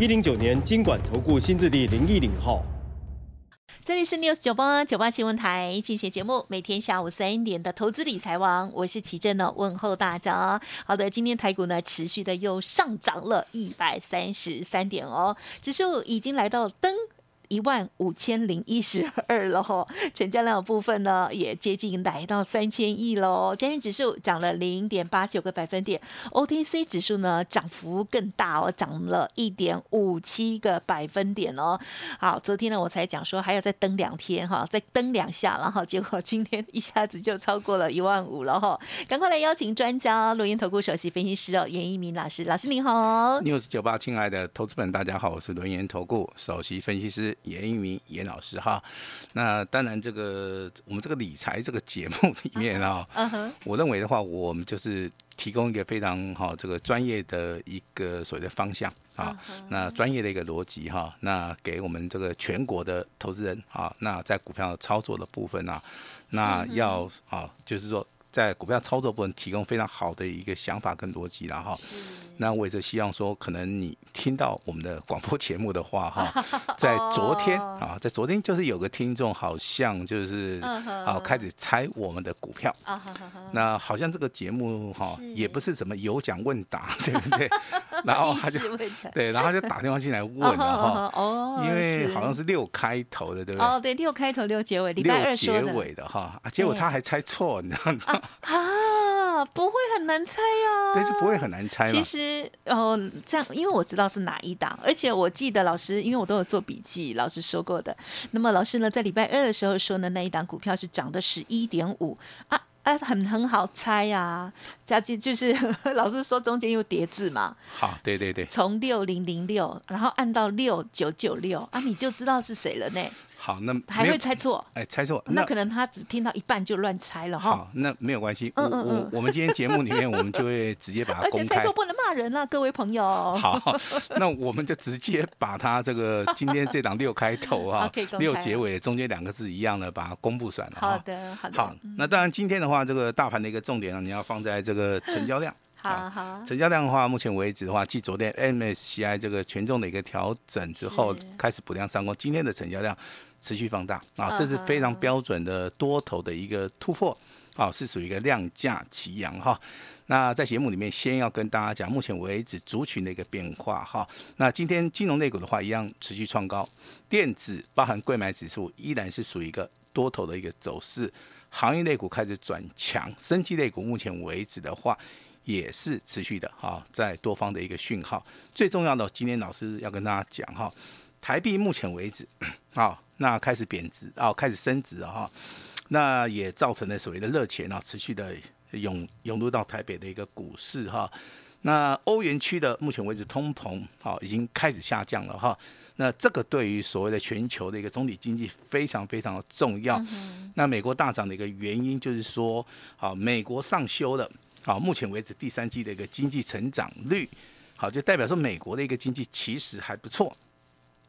一零九年经管投顾新字第零一零号。这里是 News 九八九八新闻台，进行节目，每天下午三点的投资理财王，我是奇珍呢，问候大家。好的，今天台股呢持续的又上涨了一百三十三点哦，指数已经来到登。一万五千零一十二了哈，成交量的部分呢也接近来到三千亿喽。加元指数涨了零点八九个百分点，OTC 指数呢涨幅更大哦，涨了一点五七个百分点哦。好，昨天呢我才讲说还要再登两天哈，再登两下，然后结果今天一下子就超过了一万五了哈。赶快来邀请专家，录音投顾首席分析师哦，严一鸣老师，老师您好。News 九八，亲爱的投资们，大家好，我是轮研投顾首席分析师。严一鸣严老师哈，那当然这个我们这个理财这个节目里面啊，我认为的话，我们就是提供一个非常好这个专业的一个所谓的方向啊，那专业的一个逻辑哈，那给我们这个全国的投资人啊，那在股票操作的部分呢，那要啊，就是说。在股票操作部分提供非常好的一个想法跟逻辑了哈，那我也是希望说，可能你听到我们的广播节目的话哈，在昨天啊，在昨天就是有个听众好像就是啊开始猜我们的股票，那好像这个节目哈也不是怎么有奖问答，对不对？然后他就 对，然后就打电话进来问了哈，哦，因为好像是六开头的，对不对？哦，对，六开头六结尾，六结尾的哈，结果他还猜错，你知道吗？啊，不会很难猜呀，对，就不会很难猜其实，哦，这样，因为我知道是哪一档，而且我记得老师，因为我都有做笔记，老师说过的。那么老师呢，在礼拜二的时候说呢，那一档股票是涨的十一点五啊。啊很很好猜呀，加进就是 老师说中间有叠字嘛。好，对对对。从六零零六，然后按到六九九六啊，你就知道是谁了呢。好，那还会猜错？哎，猜错，那可能他只听到一半就乱猜了哈。好，那没有关系。我我我们今天节目里面，我们就会直接把它 公开。猜错不能骂人了，各位朋友。好，那我们就直接把它这个今天这档六开头 哈，六结尾中间两个字一样的，把它公布算了。好的，好的。好，那当然今天的话，这个大盘的一个重点啊，你要放在这个成交量。好。好，成交量的话，目前为止的话，继昨天 MSCI 这个权重的一个调整之后，开始补量上攻，今天的成交量持续放大。啊，这是非常标准的多头的一个突破。啊，是属于一个量价齐扬哈。那在节目里面，先要跟大家讲，目前为止族群的一个变化哈。那今天金融类股的话，一样持续创高，电子包含贵买指数依然是属于一个多头的一个走势，行业类股开始转强，升级类股目前为止的话。也是持续的哈，在多方的一个讯号。最重要的，今天老师要跟大家讲哈，台币目前为止，好，那开始贬值哦，开始升值了哈，那也造成了所谓的热钱啊，持续的涌涌入到台北的一个股市哈。那欧元区的目前为止通膨好已经开始下降了哈，那这个对于所谓的全球的一个总体经济非常非常的重要。那美国大涨的一个原因就是说，好，美国上修了。好，目前为止第三季的一个经济成长率，好，就代表说美国的一个经济其实还不错。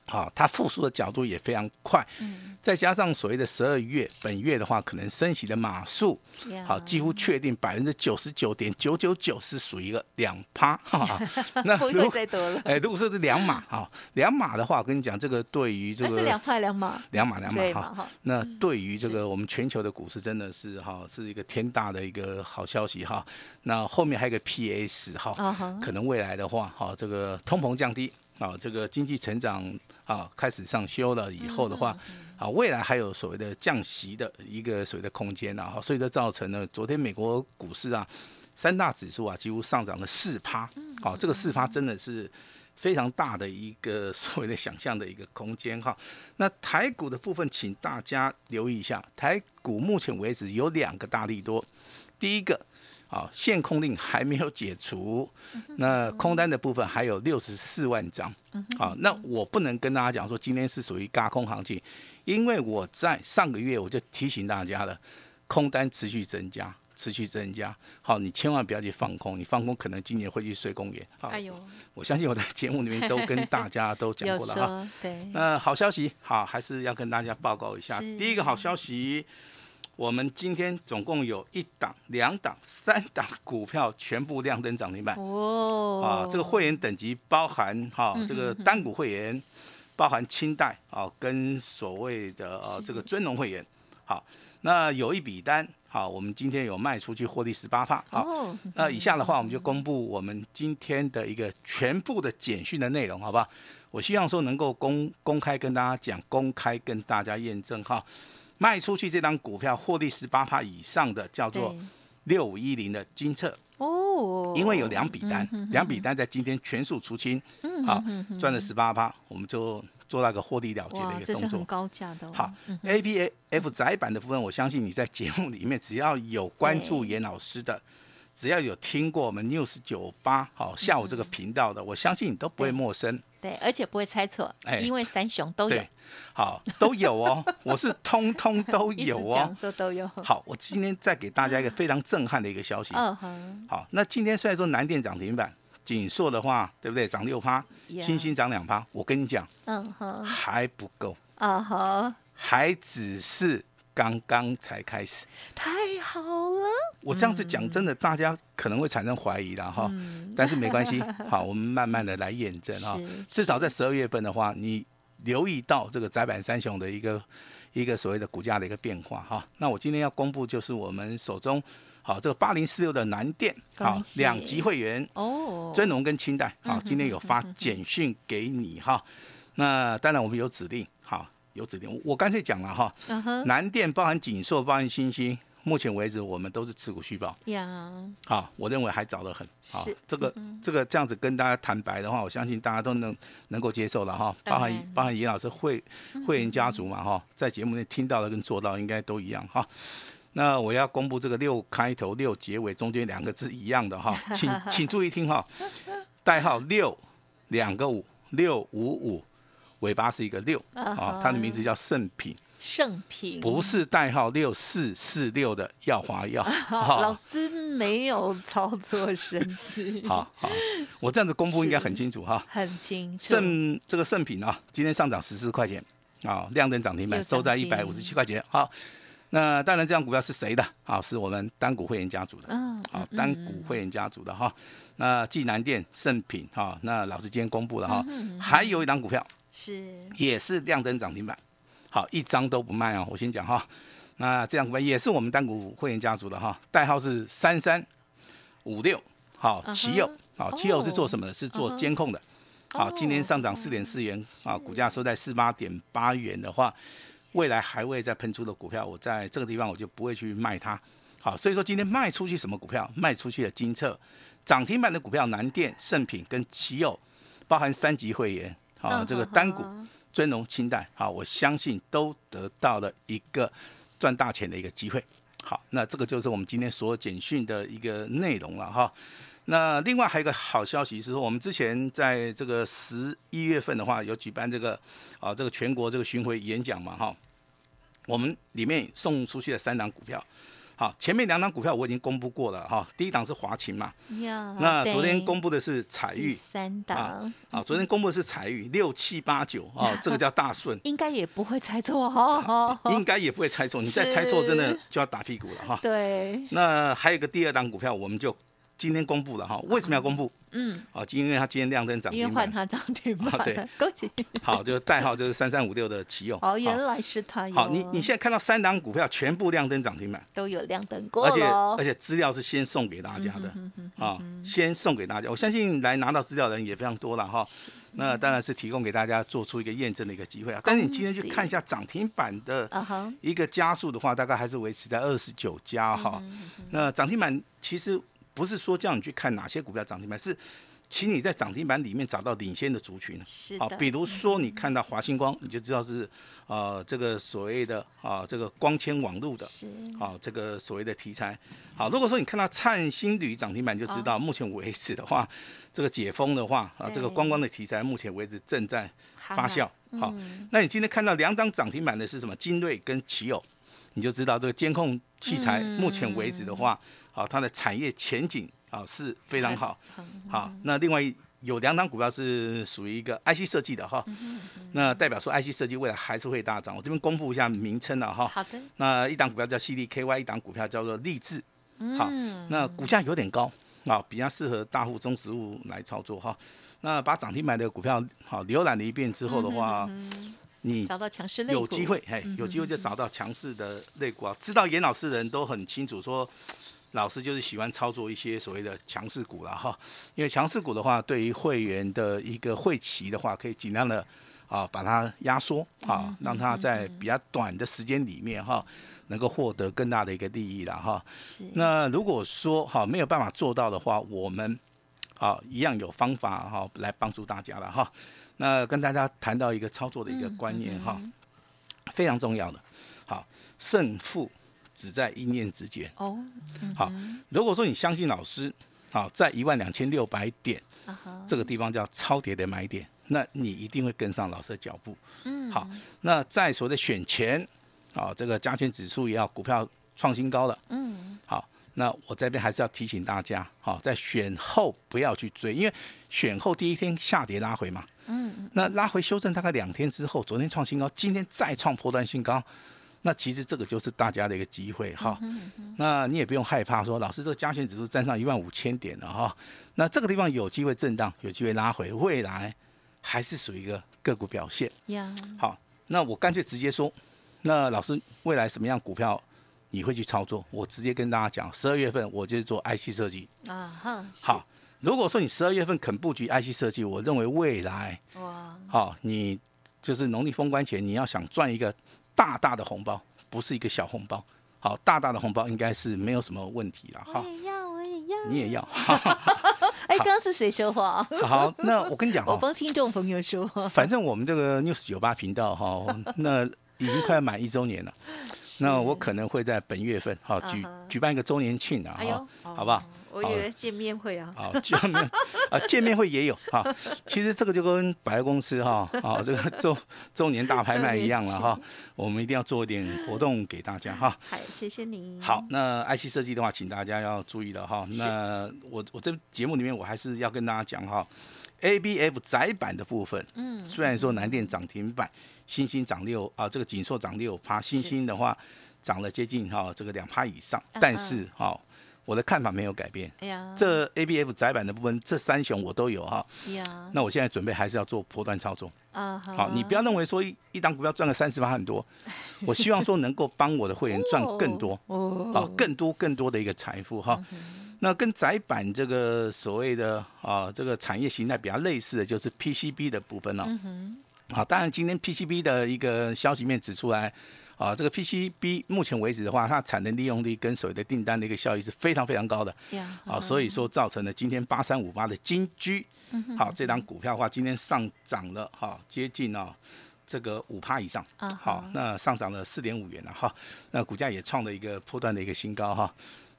好，它复苏的角度也非常快，嗯，再加上所谓的十二月本月的话，可能升息的码数，好，几乎确定百分之九十九点九九九是属于一个两趴，哈，那如果再多了，哎，如果说是两码，哈，两码的话，我跟你讲，这个对于这个是两块两码，两码两码哈，那对于这个我们全球的股市真的是哈，是一个天大的一个好消息哈，那后面还有个 P A 十哈，可能未来的话，哈，这个通膨降低。啊，这个经济成长啊开始上修了以后的话，啊，未来还有所谓的降息的一个所谓的空间呐，哈，所以这造成了昨天美国股市啊三大指数啊几乎上涨了四趴，好，这个四趴真的是非常大的一个 所谓的想象的一个空间哈。那台股的部分，请大家留意一下，台股目前为止有两个大利多，第一个啊，限空令还没有解除，那空单的部分还有六十四万张。好，那我不能跟大家讲说今天是属于嘎空行情，因为我在上个月我就提醒大家了，空单持续增加。持续增加，好，你千万不要去放空，你放空可能今年会去睡公园。哎呦，我相信我在节目里面都跟 大家都讲过了哈。对，那好消息，好，还是要跟大家报告一下。第一个好消息，我们今天总共有一档、两档、三档股票全部亮灯涨停板。哦，啊，这个会员等级包含哈，这个单股会员，包含清代啊，跟所谓的呃这个尊龙会员。好，那有一笔单。好，我们今天有卖出去获利十八帕。好，那以下的话，我们就公布我们今天的一个全部的简讯的内容，好不好？我希望说能够公公开跟大家讲，公开跟大家验证哈。卖出去这张股票获利十八帕以上的，叫做六五一零的金策哦。因为有两笔单，两笔单在今天全数出清，好，赚了十八帕，我们就。做那个获利了结的一个动作，高价的。好，A P A F 窄版的部分，我相信你在节目里面只要有关注严老师的，只要有听过我们 News 九八好下午这个频道的，我相信你都不会陌生。对，而且不会猜错，哎因为三雄都有。好，都有哦，我是通通都 有哦。说都有。好，我今天再给大家一个非常震撼的一个消息。嗯哼。好，那今天虽然说南电涨停板。锦硕的话，对不对？涨六趴，星星涨两趴。我跟你讲，嗯哼，还不够啊哈，还只是刚刚才开始。太好了！我这样子讲，真的大家可能会产生怀疑了哈。但是没关系，好，我们慢慢的来验证哈。至少在十二月份的话，你留意到这个窄板三雄的一个一个所谓的股价的一个变化哈。那我今天要公布就是我们手中。好，这个八零四六的南电，好，两级会员哦，尊龙跟清代，好，今天有发简讯给你哈。那当然我们有指令，好，有指令，我干脆讲了哈。南电包含锦硕，包含星星，目前为止我们都是持股续报。呀，好，我认为还早得很。好，这个这个这样子跟大家坦白的话，我相信大家都能能够接受了哈。包含包含严老师会会员家族嘛哈，在节目内听到的跟做到应该都一样哈。那我要公布这个六开头六结尾中间两个字一样的哈，请请注意听哈，代号六两个五六五五，尾巴是一个六啊，它的名字叫圣品，圣品不是代号六四四六的耀华药，老师没有操作神奇，好好，我这样子公布应该很清楚哈，很清楚，圣这个圣品啊，今天上涨十四块钱啊，亮灯涨停板收在一百五十七块钱，好。那当然，这张股票是谁的？啊，是我们单股会员家族的。嗯，好，单股会员家族的哈。那济南店、圣品哈，那老师今天公布了哈。还有一档股票是，也是亮灯涨停板。好，一张都不卖哦。我先讲哈。那这样股票也是我们单股会员家族的哈，代号是三三五六。好，奇友。好，奇友是做什么的？是做监控的。好，今天上涨四点四元啊，股价收在四八点八元的话。未来还会再喷出的股票，我在这个地方我就不会去卖它。好，所以说今天卖出去什么股票？卖出去的金策涨停板的股票，南电、盛品跟奇友，包含三级会员，好，这个单股尊龙、清代，好，我相信都得到了一个赚大钱的一个机会。好，那这个就是我们今天所有简讯的一个内容了哈。那另外还有一个好消息是说，我们之前在这个十一月份的话，有举办这个啊这个全国这个巡回演讲嘛哈，我们里面送出去的三档股票，好，前面两档股票我已经公布过了哈，第一档是华勤嘛，那昨天公布的是彩玉。三档。啊，昨天公布的是彩玉六七八九啊，这个叫大顺，应该也不会猜错哈，应该也不会猜错，你再猜错真的就要打屁股了哈，对，那还有一个第二档股票，我们就。今天公布了哈，为什么要公布？嗯，好，因为它今天亮灯涨停板，因为换它涨停板，对，恭喜。好，就是代号就是三三五六的启用。哦，原来是它。好，你你现在看到三档股票全部亮灯涨停板，都有亮灯过，而且而且资料是先送给大家的，啊，先送给大家。我相信来拿到资料的人也非常多了哈。那当然是提供给大家做出一个验证的一个机会啊。但是你今天去看一下涨停板的一个加速的话，大概还是维持在二十九家哈。那涨停板其实。不是说叫你去看哪些股票涨停板，是请你在涨停板里面找到领先的族群。好，是的，比如说你看到华星光，你就知道是呃这个所谓的啊这个光纤网络的，是好这个所谓的题材。好，如果说你看到灿星铝涨停板，就知道目前为止的话，这个解封的话啊，这个对观光的题材目前为止正在发酵。好，那你今天看到两档涨停板的是什么？精锐跟奇友，你就知道这个监控器材嗯目前为止的话，好，它的产业前景啊是非常好。很好，那另外有两档股票是属于一个 IC 设计的哈，那代表说 IC 设计未来还是会大涨。我这边公布一下名称了哈。好的，那一档股票叫 CDKY，一档股票叫做立志。好，嗯那股价有点高啊，比较适合大户中实物来操作哈。那把涨停板的股票好浏览了一遍之后的话，你找到强势类股有机会，嘿，有机会就找到强势的类股啊。知道严老师的人都很清楚，说老师就是喜欢操作一些所谓的强势股了哈。因为强势股的话，对于会员的一个会期的话，可以尽量的啊把它压缩啊，让它在比较短的时间里面哈，能够获得更大的一个利益了哈。那如果说哈没有办法做到的话，我们啊一样有方法哈来帮助大家了哈。那跟大家谈到一个操作的一个观念哈，非常重要的。好，胜负只在一念之间。哦，好，如果说你相信老师，好，在一万两千六百点这个地方叫超跌的买点，那你一定会跟上老师的脚步。嗯，好，那在所谓的选前，啊，这个加权指数也要，股票创新高了。嗯，好，那我这边还是要提醒大家，好，在选后不要去追，因为选后第一天下跌拉回嘛，嗯，那拉回修正大概两天之后，昨天创新高，今天再创破断新高，那其实这个就是大家的一个机会哈。那你也不用害怕说，老师这个加权指数站上一万五千点了哈，那这个地方有机会震荡，有机会拉回，未来还是属于一个个股表现。呀，好，那我干脆直接说，那老师未来什么样股票你会去操作？我直接跟大家讲，十二月份我就是做 IC 设计。啊好，如果说你十二月份肯布局 IC 设计，我认为未来哇，好，你就是农历封关前你要想赚一个大大的红包，不是一个小红包。好，大大的红包应该是没有什么问题了哈我。也要，我也要，你也要，哎，刚刚是谁说话？好，那我跟你讲我，帮听众朋友说话，反正我们这个 News 九八频道哈，那已经快要满一周年了。那我可能会在本月份哈举举办一个周年庆啊哈，，好不好哦？我以为见面会啊，好，见面 啊，见面会也有哈。其实这个就跟百货公司哈啊这个 周周年大拍卖一样了哈。我们一定要做一点活动给大家哈。好，谢谢你。好，那 IC 设计的话，请大家要注意了哈。那我我这节目里面我还是要跟大家讲哈，ABF 窄板的部分，嗯，虽然说南电涨停板，星星涨六啊，这个锦硕涨六趴，星星的话涨了接近哈这个两趴以上，但是哈我的看法没有改变。哎呀，这 ABF 窄板的部分，这三雄我都有哈。呀，那我现在准备还是要做波段操作。啊，好，你不要认为说一一档股票赚个三十八很多，我希望说能够帮我的会员赚更多，哦，好，更多更多的一个财富哈。那跟窄板这个所谓的啊这个产业形态比较类似的就是 PCB 的部分了。好，当然今天 PCB 的一个消息面指出来，啊，这个 PCB 目前为止的话，它产能利用率跟所谓的订单的一个效益是非常非常高的。呀，啊，所以说造成了今天八三五八的金居，嗯好，这档股票的话，今天上涨了哈，接近啊这个五趴以上啊哈，好，那上涨了四点五元了哈，那股价也创了一个破断的一个新高哈。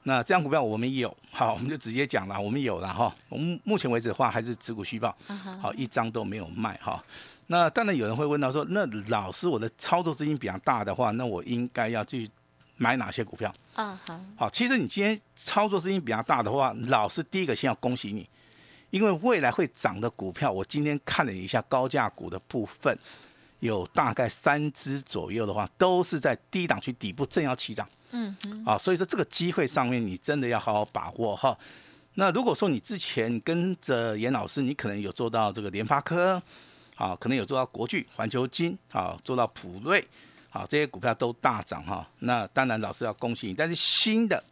那这张股票我们有，好，我们就直接讲了，我们有了哈。我们目前为止的话，还是持股虚报，好，一张都没有卖哈。那当然有人会问到说，那老师我的操作资金比较大的话，那我应该要去买哪些股票？啊好，好，其实你今天操作资金比较大的话，老师第一个先要恭喜你，因为未来会涨的股票，我今天看了一下高价股的部分，有大概三只左右的话，都是在低档区底部正要起涨。嗯嗯，啊，所以说这个机会上面你真的要好好把握哈。那如果说你之前跟着严老师，你可能有做到这个联发科，啊，可能有做到国巨、环球金，啊，做到普瑞，啊，这些股票都大涨哈。那当然老师要恭喜你，但是新的，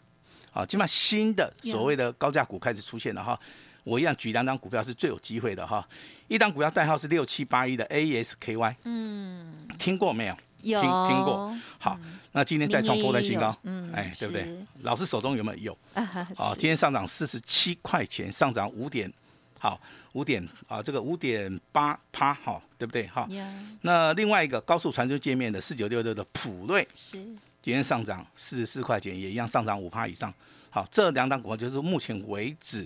啊，起码新的所谓的高价股开始出现了哈。我一样举两档股票是最有机会的哈。一档股票代号是六七八一的 ASKY，嗯，听过没有？有听听过。好，那今天再创波段新高，嗯哎，对不对？老师手中有没有？有。啊今天上涨四十七块钱，上涨五点好，五点啊，这个五点八趴，哈，对不对？哈，呀，那另外一个高速传输界面的四九六六的普瑞，是，今天上涨四十四块钱，也一样上涨五趴以上。好，这两档股票就是目前为止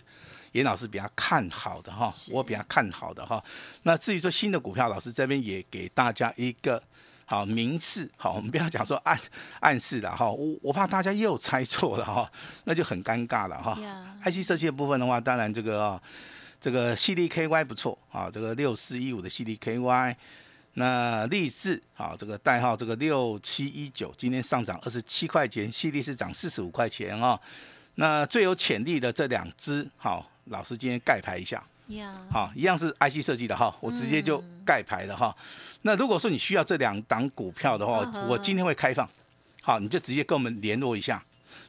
严老师比较看好的哈，我比较看好的哈。那至于说新的股票，老师这边也给大家一个好明示，好，我们不要讲说暗暗示了哈，我我怕大家又猜错了哈，那就很尴尬了哈呀。IC 设计的部分的话，当然这个啊，这个 CDKY 不错啊，这个六四一五的 CDKY。那立志啊，这个代号这个六七一九，今天上涨二十七块钱，，CD 是涨四十五块钱哦。那最有潜力的这两只，好，老师今天盖牌一下，呀，好，一样是 IC 设计的哈，我直接就盖牌的哈。那如果说你需要这两档股票的话我今天会开放，好，你就直接跟我们联络一下，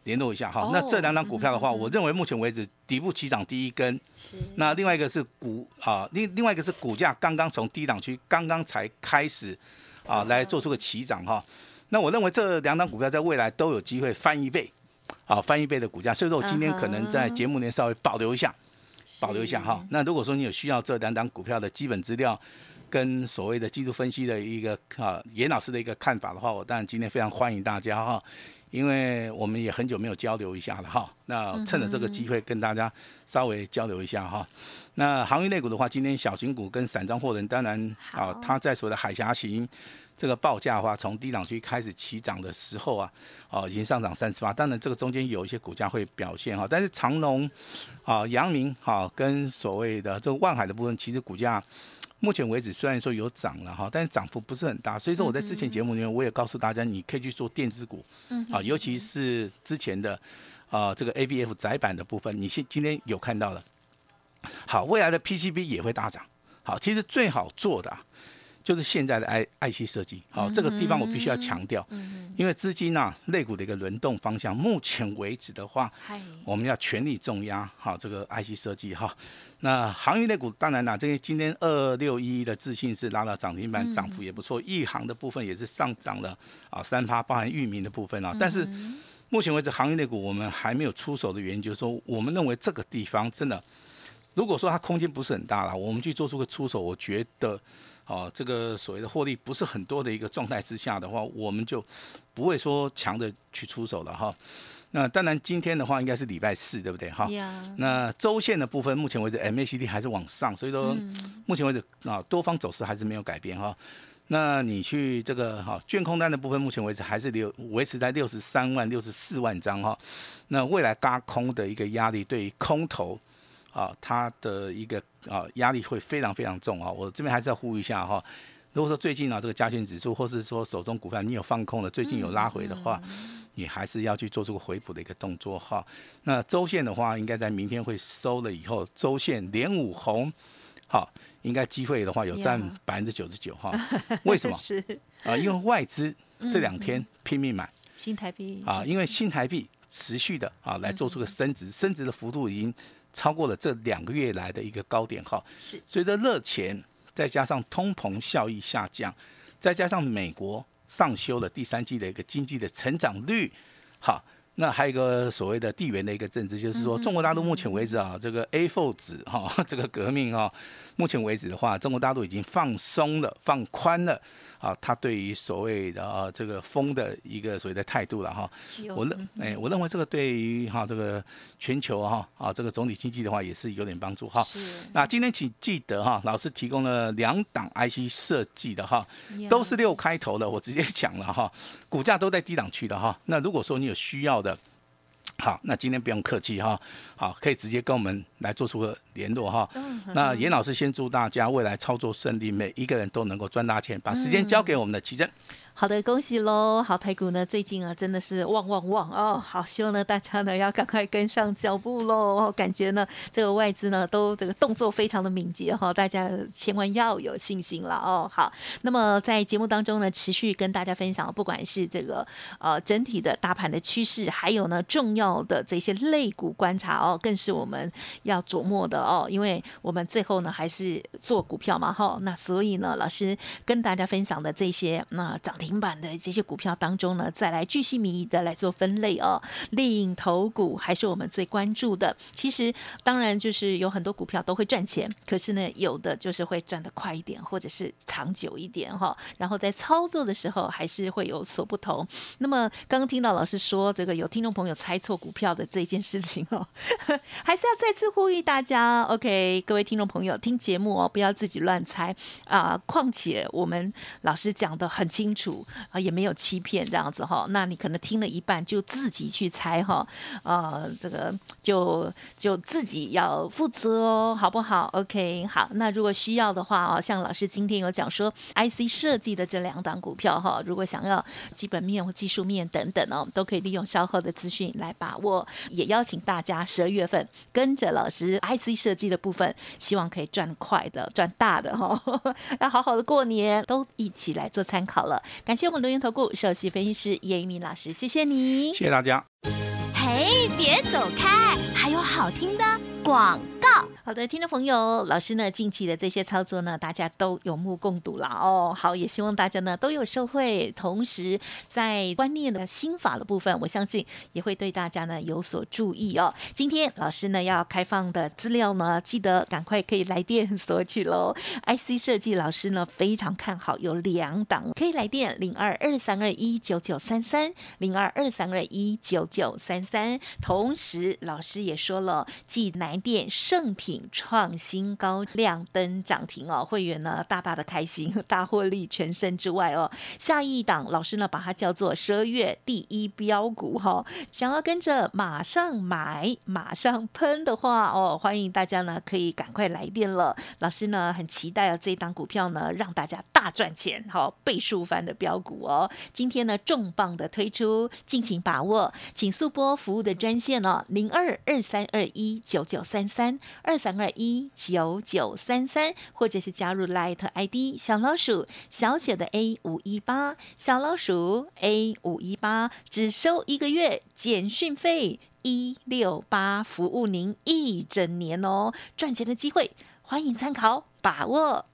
联络一下。哈哦。那这两档股票的话，嗯我认为目前为止底部起涨第一根，是，那另外一个是股啊，另另外一个是股价刚刚从低档区刚刚才开始啊来做出个起涨哈。那我认为这两档股票在未来都有机会翻一倍，啊翻一倍的股价，所以说我今天可能在节目里面稍微保留一下，保留一下哈。那如果说你有需要这两档股票的基本资料。跟所谓的技术分析的一个啊严老师的一个看法的话，我当然今天非常欢迎大家哈，因为我们也很久没有交流一下了哈。那趁着这个机会跟大家稍微交流一下哈。那行业类股的话，今天小型股跟散装货人，当然啊，它在所谓的海峡型这个报价的话，从低档区开始起涨的时候啊，哦，已经上涨三十八。当然，这个中间有一些股价会表现哈，但是长隆啊、阳明哈跟所谓的这个万海的部分，其实股价。目前为止虽然说有涨了哈，但是涨幅不是很大，所以说我在之前节目里面我也告诉大家，你可以去做电子股，啊，尤其是之前的啊这个 A B F 窄板的部分，你现今天有看到了。好，未来的 P C B 也会大涨。好，其实最好做的、啊、就是现在的 I I C 设计。好，这个地方我必须要强调，因为资金啊类股的一个轮动方向，目前为止的话，我们要全力重压好这个 IC 设计哈。那航运类股当然啦，这个今天二六一一的自信是拉到涨停板，涨幅也不错。亿航的部分也是上涨了啊三趴，包含域名的部分啊。但是目前为止行业类股我们还没有出手的原因，就是说我们认为这个地方真的，如果说它空间不是很大了，我们去做出个出手，我觉得。哦，这个所谓的获利不是很多的一个状态之下的话，我们就不会说强的去出手了哈。那当然，今天的话应该是礼拜四，对不对哈？呀，那周线的部分，目前为止 MACD 还是往上，所以说目前为止啊，多方走势还是没有改变哈。那你去这个哈券空单的部分，目前为止还是留维持在六十三万、六十四万张哈。那未来嘎空的一个压力，对于空头啊，它的一个啊压力会非常非常重啊。我这边还是要呼吁一下哈。如果说最近啊这个加权指数，或是说手中股票你有放空的，最近有拉回的话，你还是要去做出个回补的一个动作哈。那周线的话，应该在明天会收了以后，周线连五红，好，应该机会的话有占百分之九十九哈。为什么是啊？因为外资这两天拼命买新台币啊，因为新台币持续的啊来做出个升值，升值的幅度已经超过了这两个月来的一个高点哈。是随着热钱，再加上通膨效益下降，再加上美国上修了第三季的一个经济的成长率，好，那还有一个所谓的地缘的一个政治，就是说中国大陆目前为止啊，这个 A4 指哈，这个革命哈，目前为止的话，中国大陆已经放松了、放宽了啊，他对于所谓的啊这个风的一个所谓的态度了哈。有我认哎，我认为这个对于哈这个全球哈啊这个总体经济的话也是有点帮助哈。是。那今天请记得哈，老师提供了两档 IC 设计的哈，都是六开头的，我直接讲了哈，股价都在低档区的哈。那如果说你有需要的，好，那今天不用客气哈，好，可以直接跟我们来做出个联络哈。那严老师先祝大家未来操作顺利，每一个人都能够赚大钱。把时间交给我们的奇珍。好的，恭喜喽！好，台股呢最近啊真的是旺旺旺哦。好，希望呢大家呢要赶快跟上脚步喽。感觉呢这个外资呢都这个动作非常的敏捷哈、大家千万要有信心了哦。好，那么在节目当中呢，持续跟大家分享，不管是这个呃整体的大盘的趋势，还有呢重要的这些类股观察哦，更是我们要琢磨的哦。因为我们最后呢还是做股票嘛哈，那所以呢老师跟大家分享的这些那涨停。停板的这些股票当中呢，再来巨细靡遗的来做分类哦。领头股还是我们最关注的。其实当然就是有很多股票都会赚钱，可是呢，有的就是会赚得快一点，或者是长久一点哈。然后在操作的时候还是会有所不同。那么刚刚听到老师说这个有听众朋友猜错股票的这件事情哦，还是要再次呼吁大家，OK，各位听众朋友听节目哦，不要自己乱猜啊。况且我们老师讲的很清楚啊，也没有欺骗这样子哈。那你可能听了一半就自己去猜哈，呃，这个就就自己要负责哦，好不好？OK，好。那如果需要的话哦，像老师今天有讲说 IC 设计的这两档股票哈，如果想要基本面或技术面等等哦，都可以利用稍后的资讯来把握。也邀请大家十二月份跟着老师 IC 设计的部分，希望可以赚快的、赚大的哈，要好好的过年，都一起来做参考了。感谢我们留言投顾首席分析师叶一鸣老师，谢谢你，谢谢大家。嘿，别走开，还有好听的广。好的，听众朋友，老师呢近期的这些操作呢，大家都有目共睹了哦。好，也希望大家呢都有受惠，同时在观念的心法的部分，我相信也会对大家呢有所注意哦。今天老师呢要开放的资料呢，记得赶快可以来电 索取喽。IC 设计老师呢非常看好，有两档可以来电零二二三二一九九三三零二二三二一九九三三。同时，老师也说了，既来电圣品。创新高，亮灯涨停哦！会员呢大大的开心，大获利全胜之外哦，下一档老师呢把它叫做十二月第一标股哈，想要跟着马上买马上喷的话哦，欢迎大家呢可以赶快来电了。老师呢很期待啊这一档股票呢让大家大赚钱，好倍数翻的标股哦。今天呢重磅的推出，敬请把握，请速播服务的专线哦，零二二三二一九九三三二。三二一九九三三，或者是加入 Light ID 小老鼠小写的 A 五一八，小老鼠 A 五一八，只收一个月简讯费一六八，服务您一整年哦，赚钱的机会，欢迎参考把握。